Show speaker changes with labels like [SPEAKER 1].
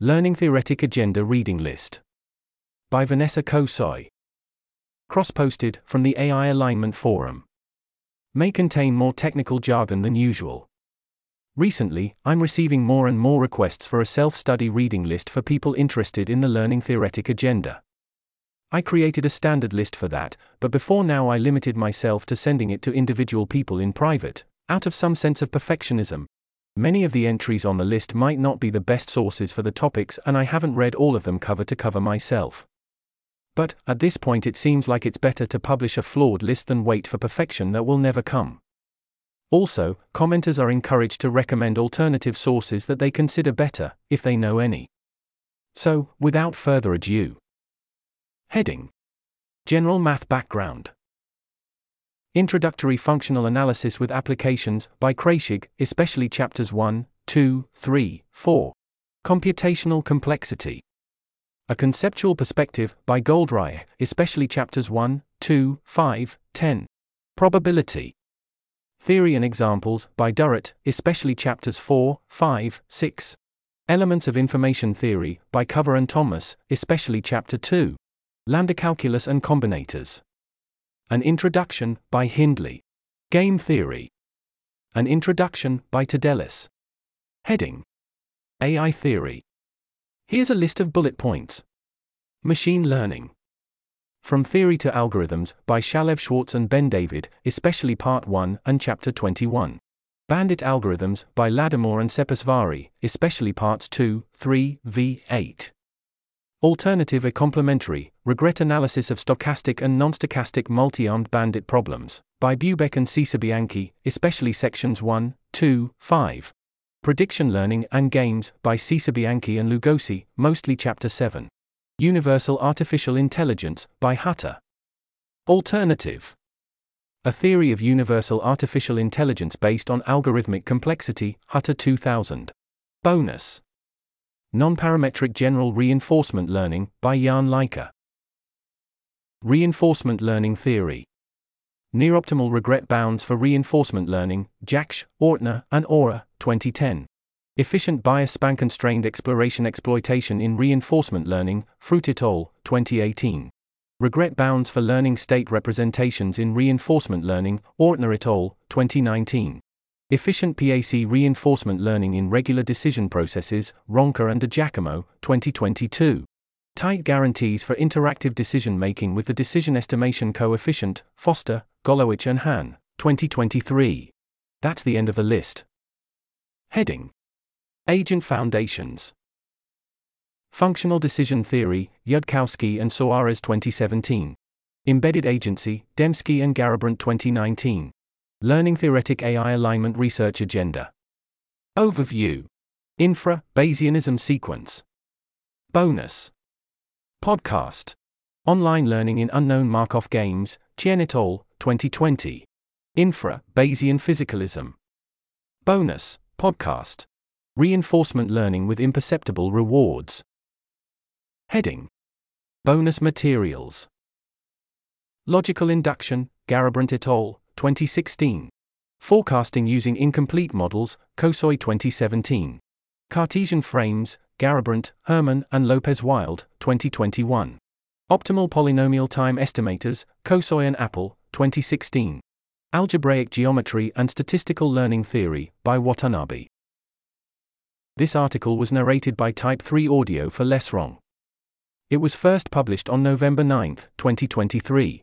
[SPEAKER 1] Learning Theoretic Agenda Reading List. By Vanessa Kosoy. Cross posted from the AI Alignment Forum. May contain more technical jargon than usual. Recently, I'm receiving more and more requests for a self study reading list for people interested in the Learning Theoretic Agenda. I created a standard list for that, but before now I limited myself to sending it to individual people in private, out of some sense of perfectionism. Many of the entries on the list might not be the best sources for the topics, and I haven't read all of them cover to cover myself. But, at this point, it seems like it's better to publish a flawed list than wait for perfection that will never come. Also, commenters are encouraged to recommend alternative sources that they consider better, if they know any. So, without further ado, Heading General Math Background Introductory Functional Analysis with Applications by Kreyszig, especially Chapters 1, 2, 3, 4. Computational Complexity. A Conceptual Perspective by Goldreich, especially Chapters 1, 2, 5, 10. Probability. Theory and Examples by Durrett, especially Chapters 4, 5, 6. Elements of Information Theory by Cover and Thomas, especially Chapter 2. Lambda Calculus and Combinators. An Introduction by Hindley. Game Theory. An Introduction by Tadelis. Heading AI Theory. Here's a list of bullet points. Machine Learning. From Theory to Algorithms by Shalev-Shwartz and Ben-David, especially Part 1 and Chapter 21. Bandit Algorithms by Lattimore and Szepesvári, especially Parts 2, 3, v8. Alternative a complementary, regret analysis of stochastic and non-stochastic multi-armed bandit problems, by Bubeck and Cesa-Bianchi, especially sections 1, 2, 5. Prediction Learning and Games, by Cesa-Bianchi and Lugosi, mostly chapter 7. Universal Artificial Intelligence, by Hutter. Alternative. A Theory of Universal Artificial Intelligence based on Algorithmic Complexity, Hutter 2000. Bonus. Nonparametric General Reinforcement Learning by Jan Leike. Reinforcement Learning Theory. Near-optimal regret bounds for reinforcement learning, Jaksch, Ortner, and Auer, 2010. Efficient bias span constrained exploration exploitation in reinforcement learning, Fruit et al., 2018. Regret bounds for learning state representations in reinforcement learning, Ortner et al., 2019. Efficient PAC Reinforcement Learning in Regular Decision Processes, Ronca and De Giacomo, 2022. Tight Guarantees for Interactive Decision Making with the Decision Estimation Coefficient, Foster, Golowich and Han, 2023. That's the end of the list. Heading Agent Foundations Functional Decision Theory, Yudkowsky and Soares 2017. Embedded Agency, Demski and Garrabrant 2019. Learning Theoretic AI Alignment Research Agenda. Overview Infra Bayesianism Sequence. Bonus Podcast Online Learning in Unknown Markov Games, Chien et al., 2020. Infra Bayesian Physicalism. Bonus Podcast Reinforcement Learning with Imperceptible Rewards. Heading Bonus Materials Logical Induction, Garrabrant et al., 2016. Forecasting using incomplete models, Kosoy 2017. Cartesian frames, Garrabrant, Herrmann, and Lopez Wild, 2021. Optimal polynomial time estimators, Kosoy and Appel, 2016. Algebraic Geometry and Statistical Learning Theory, by Watanabe. This article was narrated by Type 3 Audio for Less Wrong. It was first published on November 9, 2023.